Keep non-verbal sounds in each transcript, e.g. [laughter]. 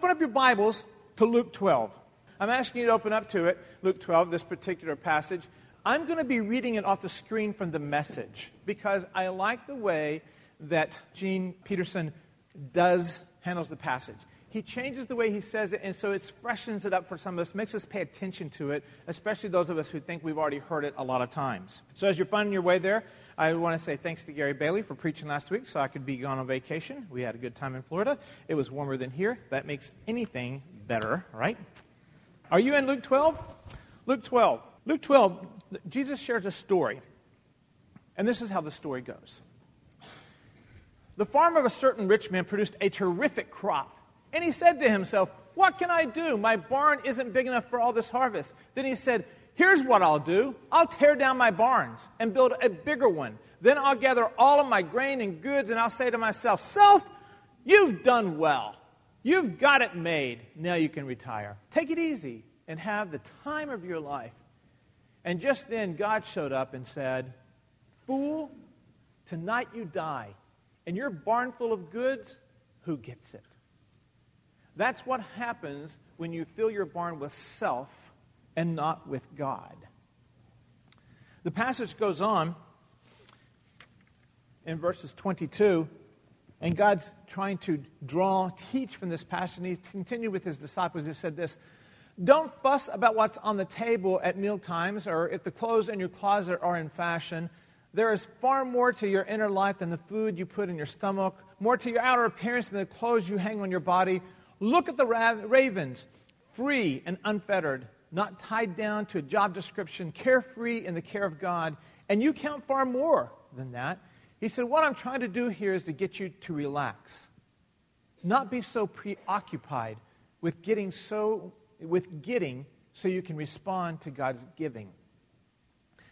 open up your Bibles to Luke 12. I'm asking you to open up to it, Luke 12, this particular passage. I'm going to be reading it off the screen from the message because I like the way that Eugene Peterson does handles the passage. He changes the way he says it, and so it freshens it up for some of us, makes us pay attention to it, especially those of us who think we've already heard it a lot of times. So as you're finding your way there, I want to say thanks to Gary Bailey for preaching last week so I could be gone on vacation. We had a good time in Florida. It was warmer than here. That makes anything better, right? Are you in Luke 12? Luke 12. Luke 12, Jesus shares a story. And this is how the story goes. The farm of a certain rich man produced a terrific crop. And he said to himself, What can I do? My barn isn't big enough for all this harvest. Then he said, Here's what I'll do I'll tear down my barns and build a bigger one. Then I'll gather all of my grain and goods, and I'll say to myself, Self, you've done well. You've got it made. Now you can retire. Take it easy and have the time of your life. And just then, God showed up and said, Fool, tonight you die. And your barn full of goods, who gets it? That's what happens when you fill your barn with self and not with God. The passage goes on in verses 22, and God's trying to draw, teach from this passage, and he's continued with his disciples. He said this Don't fuss about what's on the table at meal times or if the clothes in your closet are in fashion. There is far more to your inner life than the food you put in your stomach, more to your outer appearance than the clothes you hang on your body. Look at the ravens, free and unfettered not tied down to a job description, carefree in the care of God, and you count far more than that. He said, What I'm trying to do here is to get you to relax, not be so preoccupied with getting so with getting so you can respond to God's giving.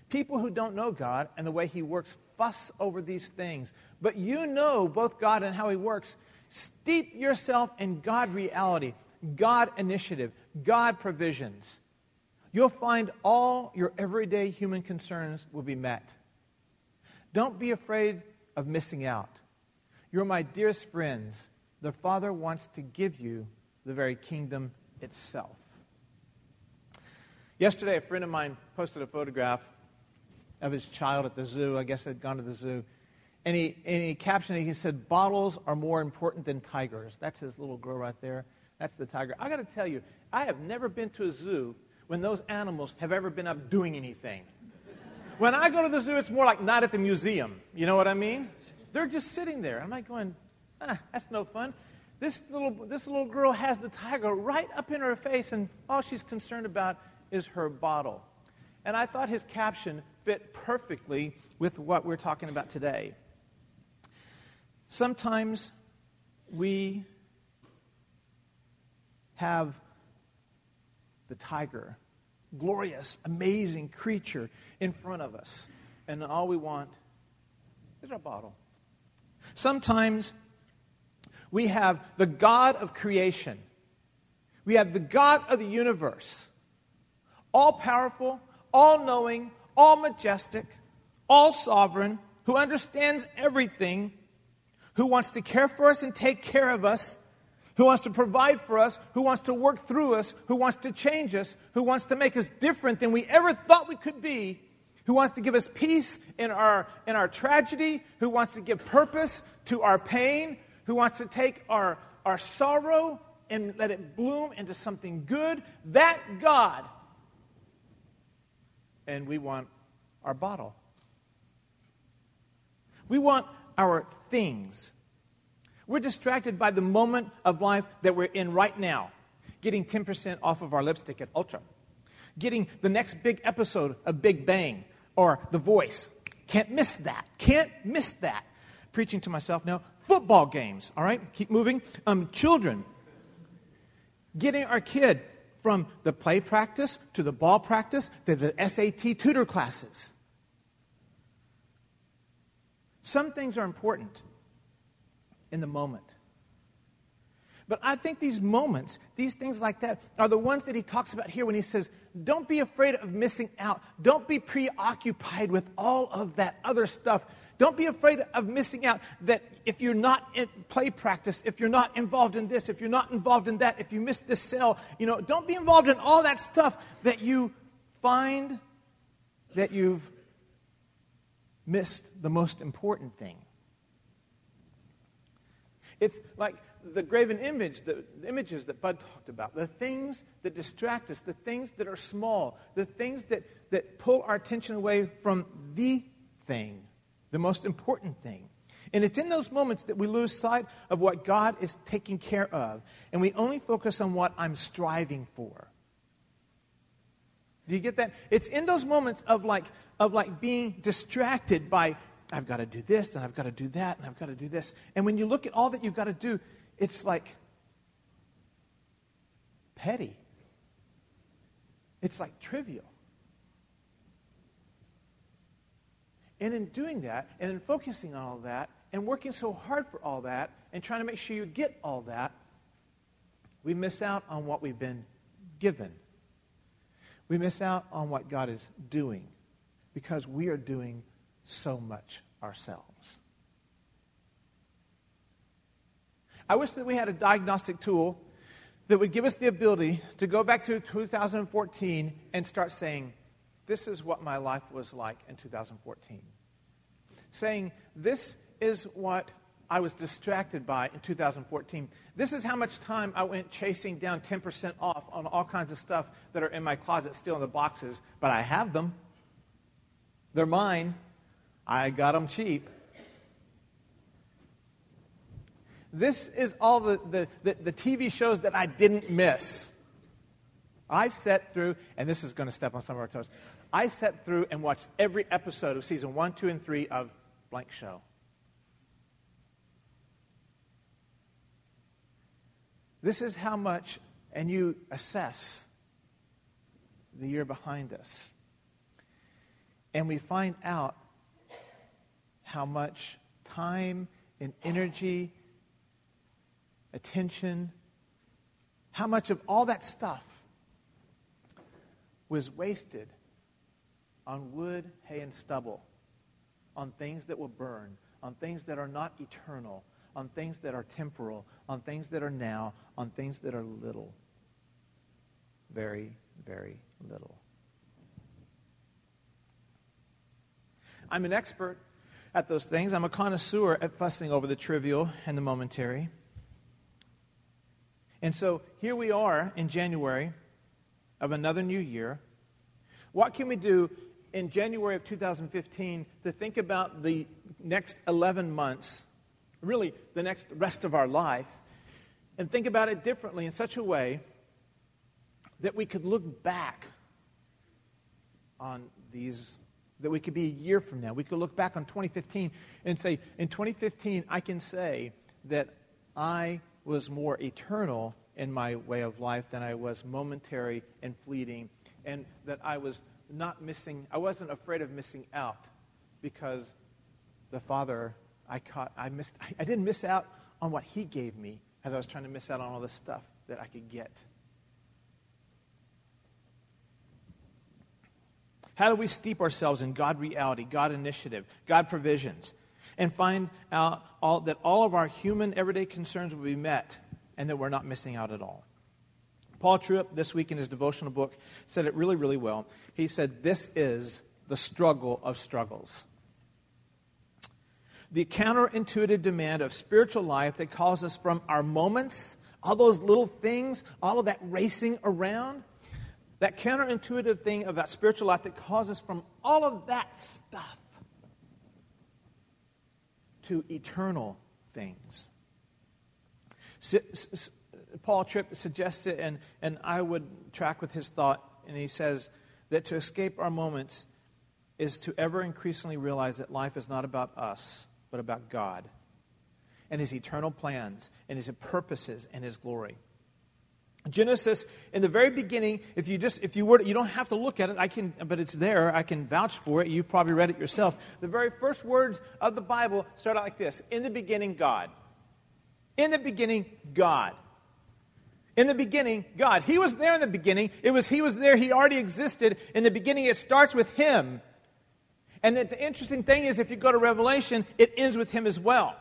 People who don't know God and the way He works fuss over these things, but you know both God and how He works. Steep yourself in God reality, God initiative, God provisions you'll find all your everyday human concerns will be met. Don't be afraid of missing out. You're my dearest friends. The Father wants to give you the very kingdom itself. Yesterday, a friend of mine posted a photograph of his child at the zoo. I guess had gone to the zoo. And he, and he captioned it, he said, Bottles are more important than tigers. That's his little girl right there. That's the tiger. I got to tell you, I have never been to a zoo when those animals have ever been up doing anything. When I go to the zoo, it's more like not at the museum. You know what I mean? They're just sitting there. I'm like going, ah, that's no fun. This little, this little girl has the tiger right up in her face, and all she's concerned about is her bottle. And I thought his caption fit perfectly with what we're talking about today. Sometimes we have the tiger, glorious, amazing creature in front of us. And all we want is our bottle. Sometimes we have the God of creation, we have the God of the universe, all powerful, all knowing, all majestic, all sovereign, who understands everything, who wants to care for us and take care of us who wants to provide for us, who wants to work through us, who wants to change us, who wants to make us different than we ever thought we could be, who wants to give us peace in our, in our tragedy, who wants to give purpose to our pain, who wants to take our, our sorrow and let it bloom into something good. That God. And we want our bottle. We want our things. We're distracted by the moment of life that we're in right now. Getting 10% off of our lipstick at Ulta. Getting the next big episode of Big Bang or The Voice. Can't miss that. Can't miss that. Preaching to myself now. Football games, all right? Keep moving. Um, children. Getting our kid from the play practice to the ball practice to the SAT tutor classes. Some things are important in the moment. But I think these moments, these things like that, are the ones that he talks about here when he says, Don't be afraid of missing out. Don't be preoccupied with all of that other stuff. Don't be afraid of missing out. That if you're not in play practice, if you're not involved in this, if you're not involved in that, if you miss this cell, you know, don't be involved in all that stuff that you find that you've missed the most important thing. It's like the graven image, the, the images that Bud talked about, the things that distract us, the things that are small, the things that, that pull our attention away from the thing, the most important thing. And it's in those moments that we lose sight of what God is taking care of, and we only focus on what I'm striving for. Do you get that? It's in those moments of like, of like being distracted by, I've got to do this, and I've got to do that, and I've got to do this. And when you look at all that you've got to do, it's like petty. It's like trivial. And in doing that, and in focusing on all that, and working so hard for all that, and trying to make sure you get all that, we miss out on what we've been given. We miss out on what God is doing because we are doing so much ourselves. I wish that we had a diagnostic tool that would give us the ability to go back to 2014 and start saying, This is what my life was like in 2014. Saying, This is what I was distracted by in 2014. This is how much time I went chasing down 10% off on all kinds of stuff that are in my closet, still in the boxes, but I have them. They're mine. I got them cheap. This is all the, the, the, the TV shows that I didn't miss. I sat through, and this is going to step on some of our toes. I sat through and watched every episode of season one, two, and three of Blank Show. This is how much, and you assess the year behind us. And we find out how much time and energy attention, how much of all that stuff was wasted on wood, hay, and stubble, on things that will burn, on things that are not eternal, on things that are temporal, on things that are now, on things that are little. Very, very little. I'm an expert at those things. I'm a connoisseur at fussing over the trivial and the momentary. And so here we are in January of another new year. What can we do in January of 2015 to think about the next 11 months, really the next rest of our life, and think about it differently in such a way that we could look back on these, that we could be a year from now. We could look back on 2015 and say, in 2015, I can say that I was more eternal in my way of life than I was momentary and fleeting, and that I was not missing, I wasn't afraid of missing out because the Father, I caught, I missed, I didn't miss out on what He gave me as I was trying to miss out on all the stuff that I could get. How do we steep ourselves in God reality, God initiative, God provisions? and find out all, that all of our human everyday concerns will be met and that we're not missing out at all. Paul Tripp, this week in his devotional book, said it really, really well. He said, This is the struggle of struggles. The counterintuitive demand of spiritual life that calls us from our moments, all those little things, all of that racing around, that counterintuitive thing about spiritual life that calls us from all of that stuff to eternal things. Paul Tripp suggested, and, and I would track with his thought, and he says that to escape our moments is to ever increasingly realize that life is not about us, but about God and his eternal plans and his purposes and his glory. Genesis, in the very beginning, if you just, if you were, you don't have to look at it, I can, but it's there, I can vouch for it, you probably read it yourself. The very first words of the Bible start out like this In the beginning, God. In the beginning, God. In the beginning, God. He was there in the beginning. It was He was there. He already existed. In the beginning, it starts with Him. And that the interesting thing is, if you go to Revelation, it ends with him as well.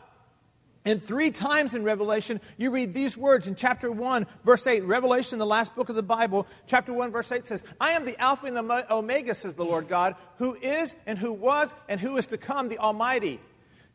And three times in Revelation, you read these words in chapter 1, verse 8. Revelation, the last book of the Bible, chapter 1, verse 8 says, I am the Alpha and the Omega, says the Lord God, who is and who was and who is to come, the Almighty.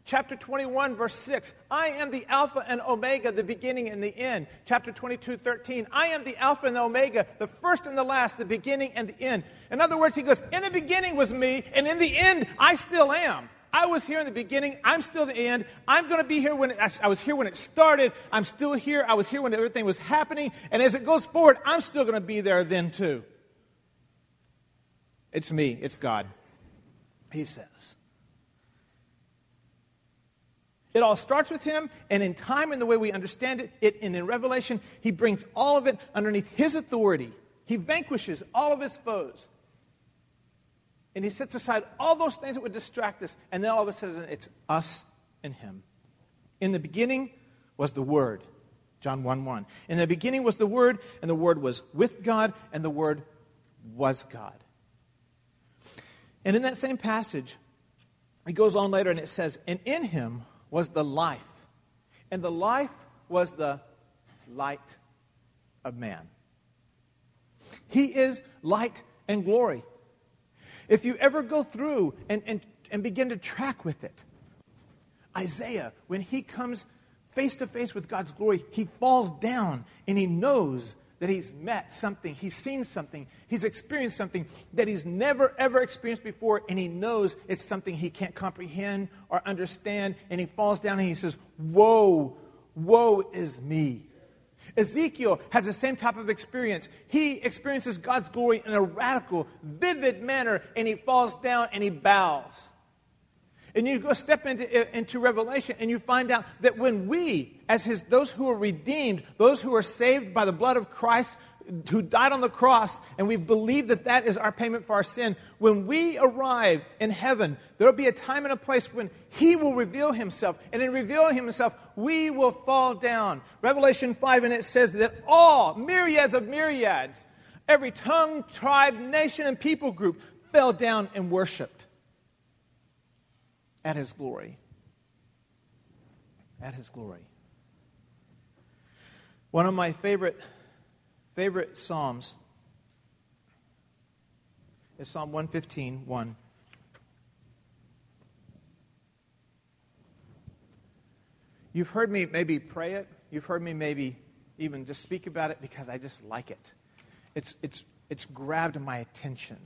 Chapter 21, verse 6, I am the Alpha and Omega, the beginning and the end. Chapter 22, 13, I am the Alpha and the Omega, the first and the last, the beginning and the end. In other words, he goes, In the beginning was me, and in the end, I still am. I was here in the beginning. I'm still the end. I'm going to be here when it, I was here when it started. I'm still here. I was here when everything was happening. And as it goes forward, I'm still going to be there then too. It's me. It's God. He says. It all starts with him, and in time and the way we understand it, it and in Revelation, he brings all of it underneath his authority. He vanquishes all of his foes. And he sets aside all those things that would distract us. And then all of a sudden, it's us and him. In the beginning was the Word. John 1 1. In the beginning was the Word, and the Word was with God, and the Word was God. And in that same passage, it goes on later and it says, And in him was the life, and the life was the light of man. He is light and glory. If you ever go through and, and, and begin to track with it, Isaiah, when he comes face to face with God's glory, he falls down and he knows that he's met something, he's seen something, he's experienced something that he's never ever experienced before, and he knows it's something he can't comprehend or understand, and he falls down and he says, Woe, woe is me. Ezekiel has the same type of experience. He experiences God's glory in a radical, vivid manner, and he falls down and he bows. And you go step into, into Revelation and you find out that when we, as his, those who are redeemed, those who are saved by the blood of Christ, who died on the cross, and we believe that that is our payment for our sin, when we arrive in heaven, there will be a time and a place when He will reveal Himself. And in revealing Himself, we will fall down. Revelation 5, and it says that all, myriads of myriads, every tongue, tribe, nation, and people group fell down and worshiped at His glory. At His glory. One of my favorite favorite Psalms is Psalm 115 1. You've heard me maybe pray it. You've heard me maybe even just speak about it because I just like it. It's, it's, it's grabbed my attention.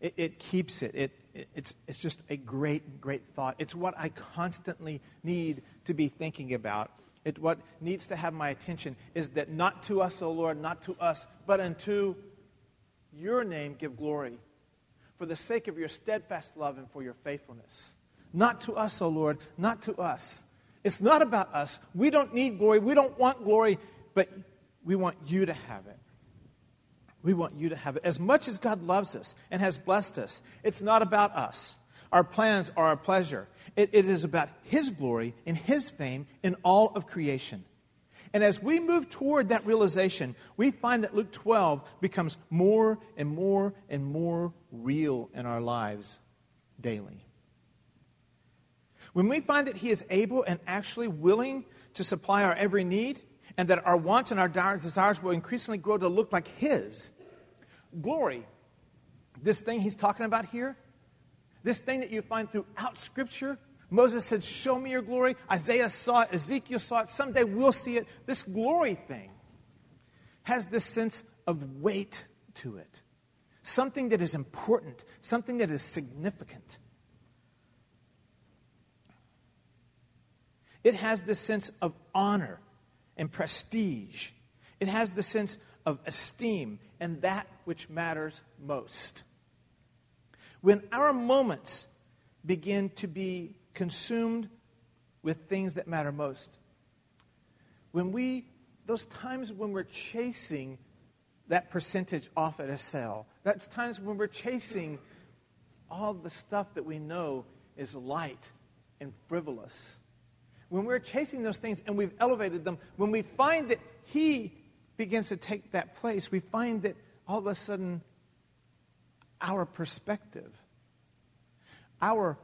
It, it keeps it. It, it. It's, it's just a great, great thought. It's what I constantly need to be thinking about it, what needs to have my attention is that not to us, O Lord, not to us, but unto your name give glory for the sake of your steadfast love and for your faithfulness. Not to us, O Lord, not to us. It's not about us. We don't need glory. We don't want glory, but we want you to have it. We want you to have it. As much as God loves us and has blessed us, it's not about us. Our plans are our pleasure. It, it is about His glory and His fame in all of creation. And as we move toward that realization, we find that Luke 12 becomes more and more and more real in our lives daily. When we find that He is able and actually willing to supply our every need, and that our wants and our desires will increasingly grow to look like His, glory, this thing He's talking about here, this thing that you find throughout Scripture, Moses said, Show me your glory. Isaiah saw it. Ezekiel saw it. Someday we'll see it. This glory thing has this sense of weight to it. Something that is important, something that is significant. It has this sense of honor and prestige. It has the sense of esteem and that which matters most. When our moments begin to be consumed with things that matter most, when we, those times when we're chasing that percentage off at a sale, that's times when we're chasing all the stuff that we know is light and frivolous. When we're chasing those things and we've elevated them, when we find that He begins to take that place, we find that all of a sudden our perspective our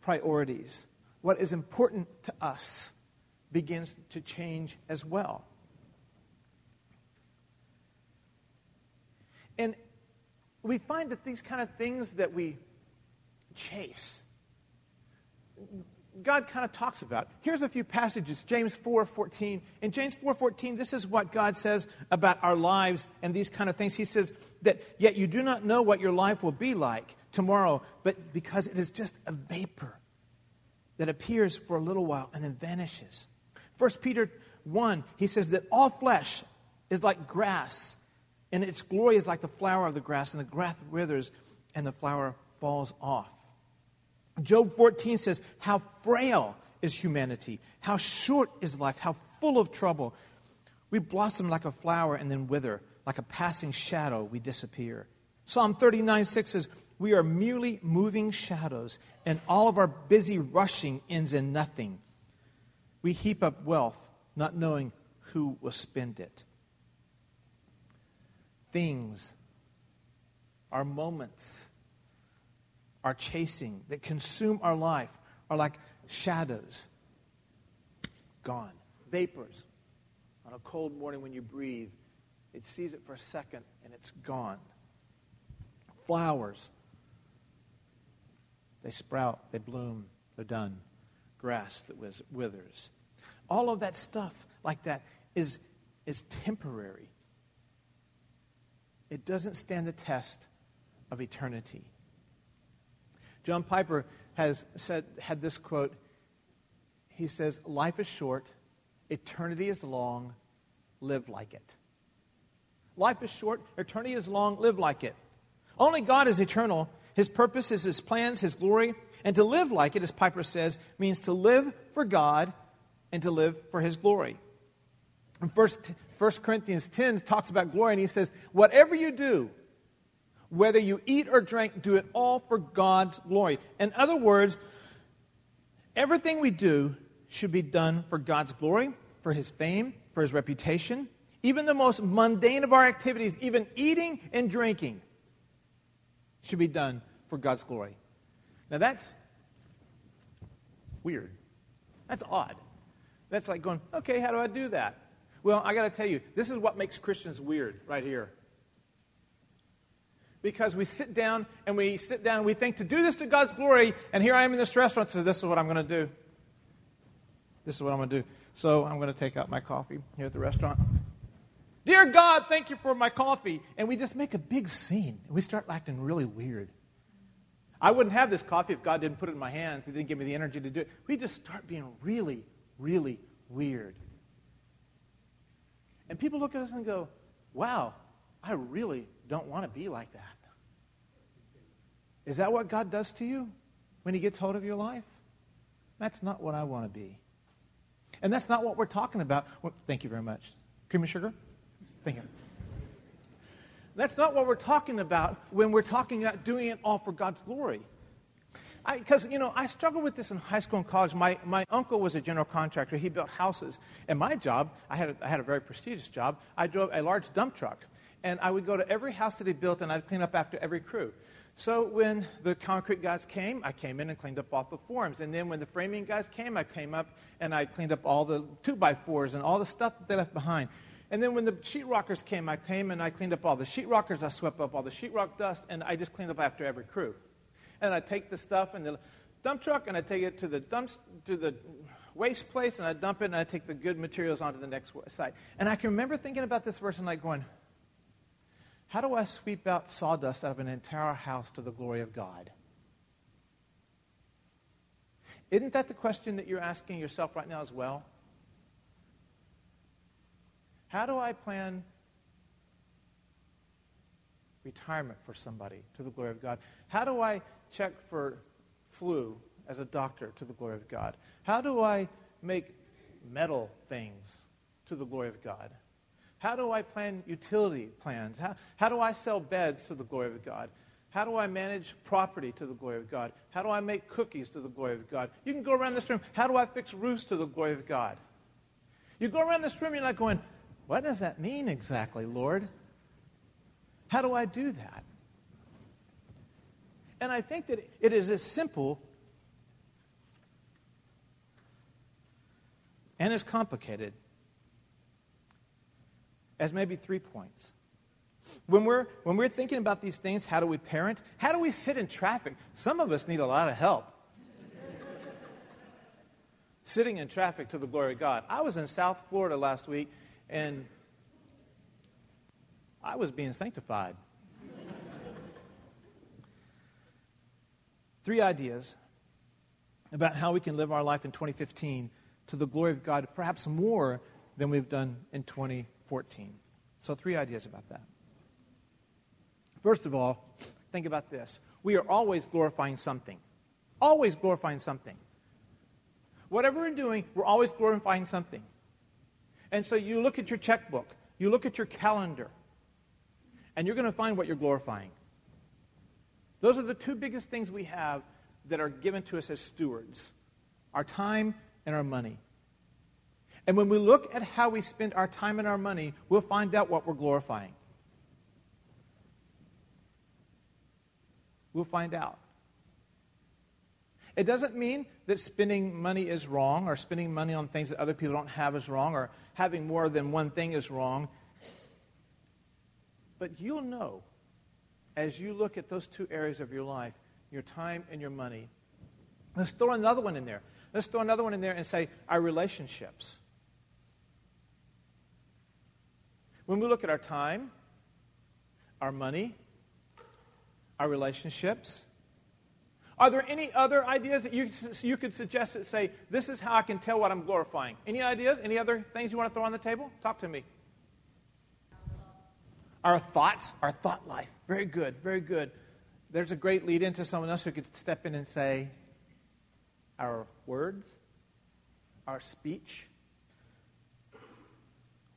priorities, what is important to us, begins to change as well. And we find that these kind of things that we chase, God kind of talks about. Here's a few passages. James 4:14. In James 4:14, this is what God says about our lives and these kind of things. He says that yet you do not know what your life will be like tomorrow, but because it is just a vapor that appears for a little while and then vanishes. 1 Peter 1, he says that all flesh is like grass, and its glory is like the flower of the grass, and the grass withers and the flower falls off. Job 14 says, How frail is humanity, how short is life, how full of trouble. We blossom like a flower and then wither, like a passing shadow, we disappear. Psalm 39 6 says, We are merely moving shadows, and all of our busy rushing ends in nothing. We heap up wealth, not knowing who will spend it. Things, our moments, our chasing, that consume our life, are like shadows. Gone. Vapors. On a cold morning when you breathe, it sees it for a second and it's gone. Flowers. They sprout, they bloom, they're done. Grass that withers. All of that stuff like that is, is temporary. It doesn't stand the test of eternity. John Piper has said, had this quote. He says, Life is short, eternity is long, live like it. Life is short, eternity is long, live like it. Only God is eternal. His purpose is His plans, His glory. And to live like it, as Piper says, means to live for God and to live for His glory. In 1 Corinthians 10 talks about glory, and he says, Whatever you do, whether you eat or drink, do it all for God's glory. In other words, everything we do should be done for God's glory, for His fame, for His reputation. Even the most mundane of our activities, even eating and drinking, should be done for God's glory. Now that's weird. That's odd. That's like going, okay, how do I do that? Well, I got to tell you, this is what makes Christians weird right here because we sit down and we sit down and we think to do this to God's glory, and here I am in this restaurant, so this is what I'm going to do. This is what I'm going to do. So I'm going to take out my coffee here at the restaurant. Dear God, thank you for my coffee. And we just make a big scene. And we start acting really weird. I wouldn't have this coffee if God didn't put it in my hands. He didn't give me the energy to do it. We just start being really, really weird. And people look at us and go, wow, I really don't want to be like that. Is that what God does to you when He gets hold of your life? That's not what I want to be. And that's not what we're talking about. Well, thank you very much. Cream and sugar? Thank you. That's not what we're talking about when we're talking about doing it all for God's glory. Because, you know, I struggled with this in high school and college. My, my uncle was a general contractor. He built houses. And my job, I had, a, I had a very prestigious job. I drove a large dump truck. And I would go to every house that he built and I'd clean up after every crew. So when the concrete guys came, I came in and cleaned up all the forms. And then when the framing guys came, I came up and I cleaned up all the two by fours and all the stuff that they left behind. And then when the sheetrockers came, I came and I cleaned up all the sheetrockers. I swept up all the sheetrock dust, and I just cleaned up after every crew. And I take the stuff in the dump truck and I take it to the dump to the waste place and I dump it and I take the good materials onto the next site. And I can remember thinking about this verse and like going, how do I sweep out sawdust out of an entire house to the glory of God? Isn't that the question that you're asking yourself right now as well? How do I plan retirement for somebody to the glory of God? How do I check for flu as a doctor to the glory of God? How do I make metal things to the glory of God? How do I plan utility plans? How, how do I sell beds to the glory of God? How do I manage property to the glory of God? How do I make cookies to the glory of God? You can go around this room. How do I fix roofs to the glory of God? You go around this room, you're not going, what does that mean exactly, Lord? How do I do that? And I think that it is as simple and as complicated as maybe three points. When we're, when we're thinking about these things, how do we parent? How do we sit in traffic? Some of us need a lot of help. [laughs] Sitting in traffic to the glory of God. I was in South Florida last week, and I was being sanctified. [laughs] Three ideas about how we can live our life in 2015 to the glory of God, perhaps more than we've done in 2014. So, three ideas about that. First of all, think about this. We are always glorifying something. Always glorifying something. Whatever we're doing, we're always glorifying something. And so you look at your checkbook, you look at your calendar, and you're going to find what you're glorifying. Those are the two biggest things we have that are given to us as stewards our time and our money. And when we look at how we spend our time and our money, we'll find out what we're glorifying. We'll find out. It doesn't mean that spending money is wrong or spending money on things that other people don't have is wrong or having more than one thing is wrong. But you'll know as you look at those two areas of your life, your time and your money. Let's throw another one in there. Let's throw another one in there and say our relationships. When we look at our time, our money, our relationships, are there any other ideas that you, you could suggest that say, this is how I can tell what I'm glorifying? Any ideas? Any other things you want to throw on the table? Talk to me. Our thoughts, our thought life. Very good, very good. There's a great lead into someone else who could step in and say, our words, our speech,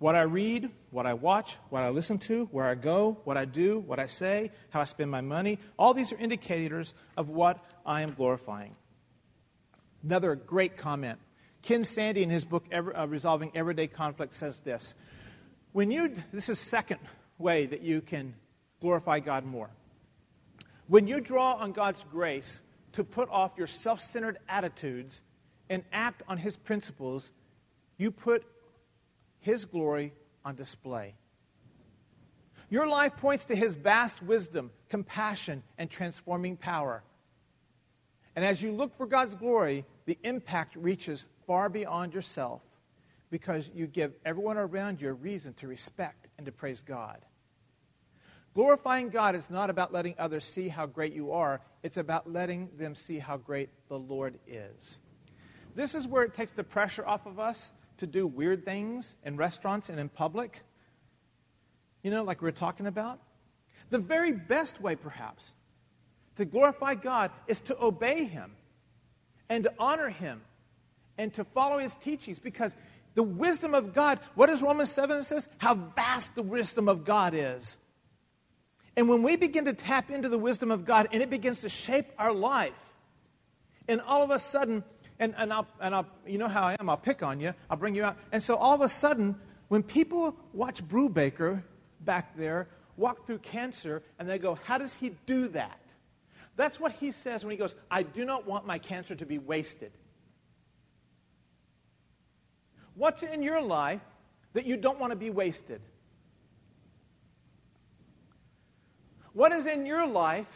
what I read, what I watch, what I listen to, where I go, what I do, what I say, how I spend my money, all these are indicators of what I am glorifying. Another great comment. Ken Sande, in his book uh, Resolving Everyday Conflict, says this. When you, this is second way that you can glorify God more. When you draw on God's grace to put off your self centered attitudes and act on His principles, you put his glory on display. Your life points to His vast wisdom, compassion, and transforming power. And as you look for God's glory, the impact reaches far beyond yourself because you give everyone around you a reason to respect and to praise God. Glorifying God is not about letting others see how great you are, it's about letting them see how great the Lord is. This is where it takes the pressure off of us to do weird things in restaurants and in public, you know, like we are talking about. The very best way, perhaps, to glorify God is to obey Him and to honor Him and to follow His teachings because the wisdom of God, what does Romans 7 says? How vast the wisdom of God is. And when we begin to tap into the wisdom of God and it begins to shape our life, and all of a sudden and, and, I'll, and I'll, you know how I am, I'll pick on you, I'll bring you out. And so all of a sudden, when people watch Brubaker back there walk through cancer and they go, How does he do that? That's what he says when he goes, I do not want my cancer to be wasted. What's in your life that you don't want to be wasted? What is in your life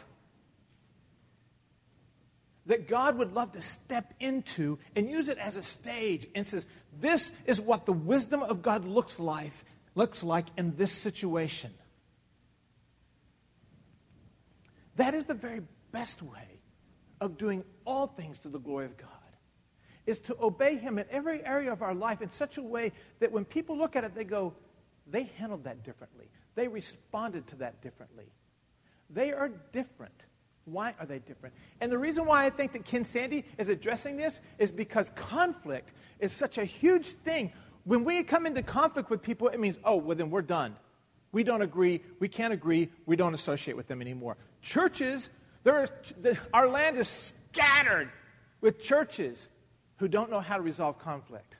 that God would love to step into and use it as a stage and says, This is what the wisdom of God looks like, looks like in this situation. That is the very best way of doing all things to the glory of God. Is to obey Him in every area of our life in such a way that when people look at it, they go, they handled that differently. They responded to that differently. They are different why are they different? And the reason why I think that Ken Sande is addressing this is because conflict is such a huge thing. When we come into conflict with people, it means, oh, well, then we're done. We don't agree. We can't agree. We don't associate with them anymore. Churches, there is, our land is scattered with churches who don't know how to resolve conflict.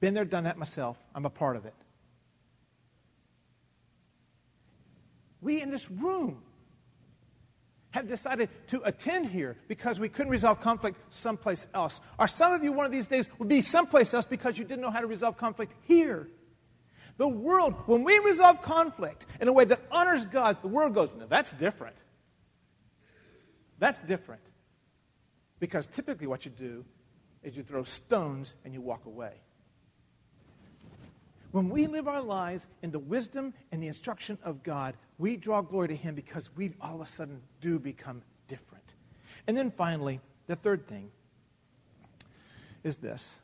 Been there, done that myself. I'm a part of it. We in this room have decided to attend here because we couldn't resolve conflict someplace else. Or some of you, one of these days, will be someplace else because you didn't know how to resolve conflict here. The world, when we resolve conflict in a way that honors God, the world goes, no, that's different. That's different. Because typically what you do is you throw stones and you walk away. When we live our lives in the wisdom and the instruction of God, we draw glory to Him because we all of a sudden do become different. And then finally, the third thing is this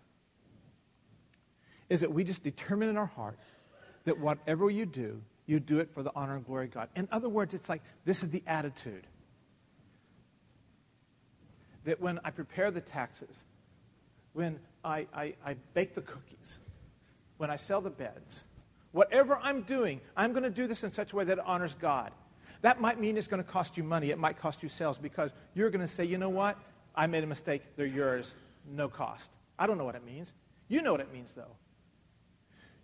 is that we just determine in our heart that whatever you do, you do it for the honor and glory of God. In other words, it's like this is the attitude. That when I prepare the taxes, when I, I, I bake the cookies, when I sell the beds, whatever I'm doing, I'm going to do this in such a way that it honors God. That might mean it's going to cost you money. It might cost you sales because you're going to say, you know what? I made a mistake. They're yours. No cost. I don't know what it means. You know what it means, though.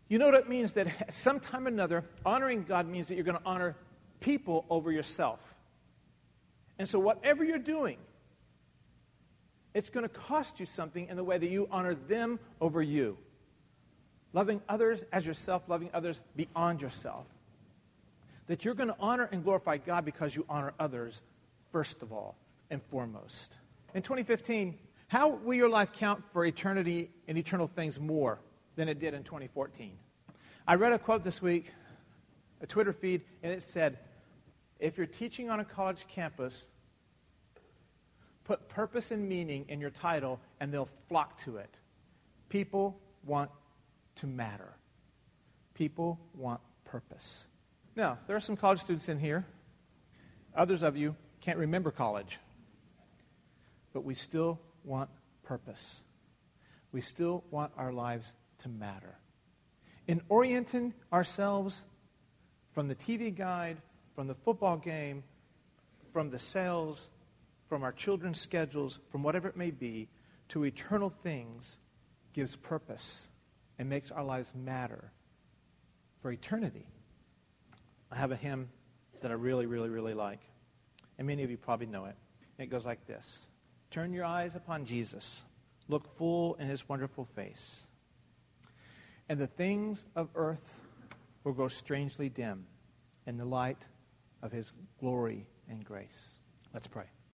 You know what it means that [laughs] sometime or another, honoring God means that you're going to honor people over yourself. And so, whatever you're doing, it's going to cost you something in the way that you honor them over you loving others as yourself, loving others beyond yourself. That you're going to honor and glorify God because you honor others first of all and foremost. In 2015, how will your life count for eternity and eternal things more than it did in 2014? I read a quote this week, a Twitter feed, and it said, If you're teaching on a college campus, put purpose and meaning in your title, and they'll flock to it. People want to matter. People want purpose. Now, there are some college students in here. Others of you can't remember college. But we still want purpose. We still want our lives to matter. In orienting ourselves from the TV guide, from the football game, from the sales, from our children's schedules, from whatever it may be, to eternal things gives purpose and makes our lives matter for eternity. I have a hymn that I really, really, really like. And many of you probably know it. it goes like this Turn your eyes upon Jesus, look full in his wonderful face. And the things of earth will grow strangely dim in the light of his glory and grace. Let's pray.